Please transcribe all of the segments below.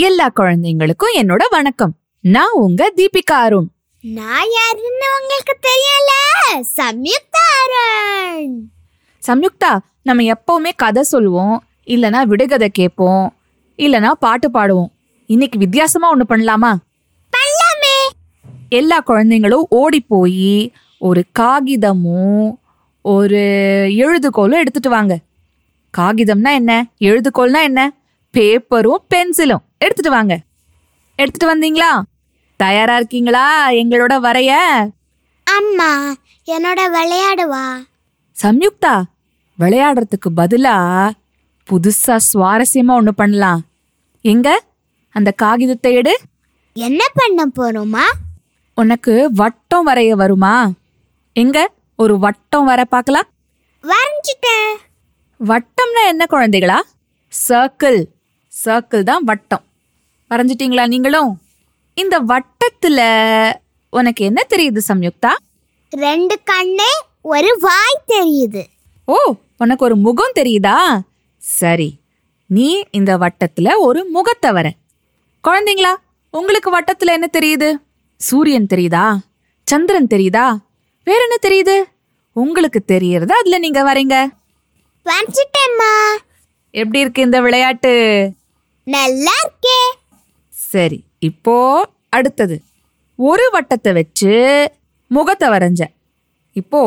எல்லா குழந்தைங்களுக்கும் என்னோட வணக்கம். நான் உங்க தீபிகா அருண். நான் யாருன்னு உங்களுக்கு தெரியல? சம்யுக்தா அருண். சம்யுக்தா நம்ம எப்பவுமே கதை சொல்லுவோம் இல்லனா விடுகதை கேட்போம் இல்லனா பாட்டு பாடுவோம். இன்னைக்கு வித்தியாசமா ஒண்ணு பண்ணலாமா? பண்ணலாமே. எல்லா குழந்தைங்களும் ஓடி போய் ஒரு காகிதமும் ஒரு எழுதுகோலும் எடுத்துட்டு வாங்க. காகிதம்னா என்ன? எழுதுகோல்னா என்ன? பேப்பரும் பென்சிலும். எடுத்துட்டு வாங்க. எடுத்துட்டு வந்தீங்களா? தயாரா இருக்கீங்களா எங்களோட வரைய? அம்மா என்னோட விளையாடுவா சம்யுக்தா விளையாடுறதுக்கு பதிலா புதுசா சுவாரஸ்யமா ஒண்ணு பண்ணலாம். எங்க? அந்த காகிதத்தை எடு. என்ன பண்ண போறோமா? உனக்கு வட்டம் வரைய வருமா? எங்க? ஒரு வட்டம் வர பார்க்கலாம். வரைஞ்சிட்டேன். வட்டம்னா என்ன குழந்தைகளா? சர்க்கிள். சர்க்கிள் தான் வட்டம். வரைஞ்சிட்டீங்களா நீங்களும்? இந்த வட்டத்துல உனக்கு என்ன தெரியுது சம்யுக்தா? ரெண்டு கண்ணு ஒரு வாய் தெரியுது. ஓ உனக்கு ஒரு முகம் தெரியுதா? சரி நீ இந்த வட்டத்துல ஒரு முகத்தை வர. குழந்தைங்களா உங்களுக்கு வட்டத்துல என்ன தெரியுது? சூரியன் தெரியுதா? சந்திரன் தெரியுதா? வேற என்ன தெரியுது? உங்களுக்கு தெரியறத அதுல நீங்க வரீங்க எப்படி இருக்கு இந்த விளையாட்டு? நல்லா இருக்கே சரி இப்போ அடுத்தது. ஒரு வட்டத்தை வச்சு முகத்தை வரைஞ்ச. இப்போ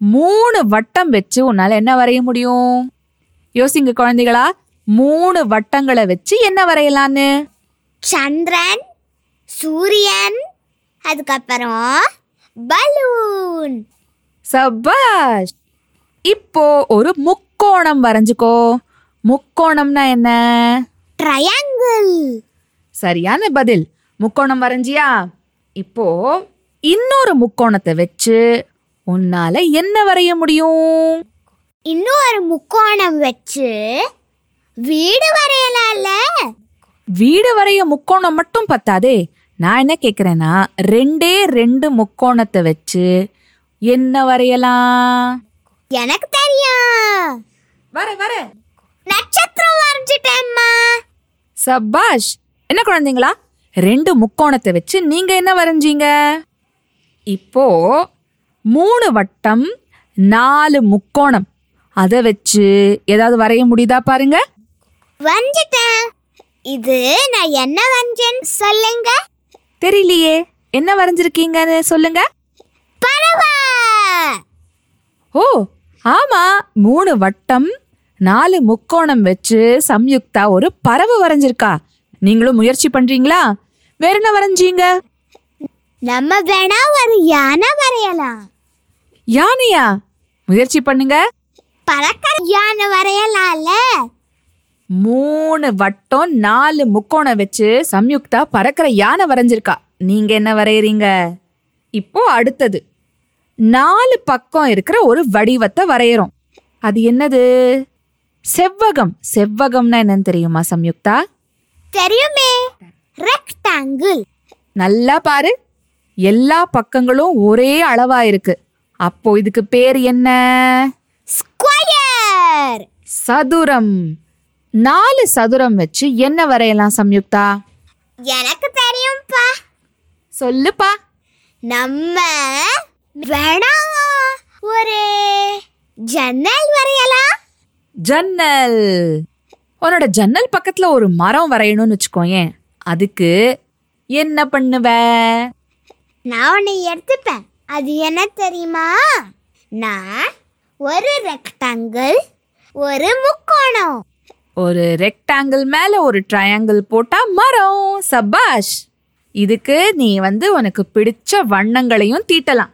மூணு வட்டம் வச்சு உன்னால என்ன வரைய முடியும்? யோசிங்க குழந்தைகளா மூணு வட்டங்களை வச்சு என்ன வரையலான்னு? சந்திரன் சூரியன் அதுக்கப்புறம் பலூன். சபாஷ்! இப்போ ஒரு முக்கோணம் வரைஞ்சுக்கோ. முக்கோணம்னா என்ன? ட்ரையாங்கிள் சரியான பதில். முக்கோணம் வரைஞ்சியா? இப்போ இன்னொரு முக்கோணத்தை வச்சு உன்னால என்ன வரைய முடியும்? இன்னொரு முக்கோணம் வச்சு வீடு வரையலாம்ல. வீடு வரைய முக்கோணம் மட்டும் பத்தாதே. நான் என்ன கேக்குறேன்னா ரெண்டே ரெண்டு முக்கோணத்தை வச்சு என்ன வரையலாம்? எனக்கு தெரியும். வர வர. நட்சத்திரம் வரைஞ்சிட்டேம்மா. சபாஷ் என்ன குழந்தைங்களா? ரெண்டு முக்கோணத்தை வச்சு நீங்க என்ன வரைஞ்சீங்க? இப்போ மூணு வட்டம் நாலு முக்கோணம். அதை வச்சு ஏதாவது வரைய முடியுதா பாருங்க. வரைஞ்சிட்டேன். இது நான் என்ன வரைஞ்சேன்னு சொல்லுங்க. தெரியலையே. என்ன வரைஞ்சிருக்கீங்கன்னு சொல்லுங்க. பறவை ஓ ஆமா. மூணு வட்டம் நாலு முக்கோணம் வச்சு சம்யுக்தா ஒரு பறவை வரைஞ்சிருக்கா. நீங்களும் முயற்சி பண்றீங்களா? வேற என்ன வரைஞ்சீங்க? நம்ம வேணா ஒரு யானை வரையலாம். யானையா? முயற்சி பண்ணுங்க. பறக்கிற யானை வரையலாம்ல. மூணு வட்டம் நாலு முக்கோணம் வச்சு சம்யுக்தா பறக்கிற யானை வரைஞ்சிருக்கா. நீங்க என்ன வரையறீங்க? இப்போ அடுத்தது. நாலு பக்கம் இருக்கிற ஒரு வடிவத்தை வரையறோம். அது என்னது? செவ்வகம். செவ்வகம்னா என்னன்னு தெரியுமா சம்யுக்தா? தெரியுமே. ரெக்டாங்கிள் நல்லா பாரு. எல்லா பக்கங்களும் ஒரே அளவா இருக்கு. அப்போ இதுக்கு பேர் என்ன? ஸ்கொயர் சதுரம். நாலு சதுரம் வச்சு என்ன வரையலாம் சம்யுக்தா? எனக்கு தெரியும்பா. சொல்லுப்பா. நம்ம வேணா ஒரு ஜன்னல் வரையலாம். ஜன்னல். உன்னோட ஜன்னல் பக்கத்துல ஒரு மரம் வரையணும்னு வச்சுக்கோயேன் அதுக்கு என்ன பண்ணுவ? நான் ஒன்று எடுத்துப்பேன். அது என்ன தெரியுமா? நான் ஒரு ரெக்டாங்கிள் ஒரு முக்கோணம். ஒரு ரெக்டாங்கிள் மேல ஒரு ட்ரையாங்கிள் போட்டா மரம். சபாஷ் இதுக்கு நீ வந்து உனக்கு பிடிச்ச வண்ணங்களையும் தீட்டலாம்.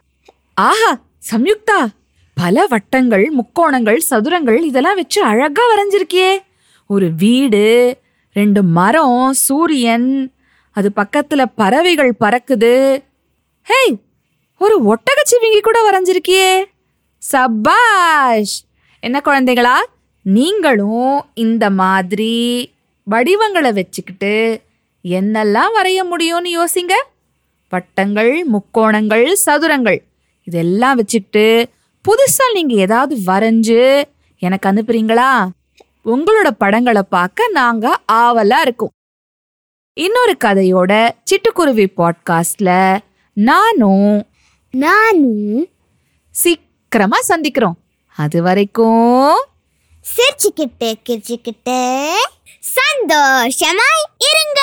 ஆஹா சம்யுக்தா. பல வட்டங்கள் முக்கோணங்கள் சதுரங்கள் இதெல்லாம் வச்சு அழகா வரைஞ்சிருக்கியே. ஒரு வீடு ரெண்டு மரம் சூரியன் அது பக்கத்துல பறவைகள் பறக்குது. ஹேய் ஒரு ஒட்டகச்சிவிங்கி கூட வரைஞ்சிருக்கியே. சபாஷ்! என்ன குழந்தைகளா? நீங்களும் இந்த மாதிரி வடிவங்களை வச்சுக்கிட்டு என்னெல்லாம் வரைய முடியும்னு யோசிங்க? வட்டங்கள் முக்கோணங்கள் சதுரங்கள் இதெல்லாம் வச்சுக்கிட்டு புதுசா நீங்க ஏதாவது வரைஞ்சு எனக்கு அனுப்புறீங்களா? உங்களோட படங்களை பார்க்க நாங்க ஆவலா இருக்கோம். இன்னொரு கதையோட சிட்டுக்குருவி பாட்காஸ்ட்ல நானும் நானும் சீக்கிரமா சந்திக்கிறோம். அது வரைக்கும் சிரிச்சுக்கிட்டு கிரிச்சுக்கிட்டு சந்தோஷமாய் இருங்க.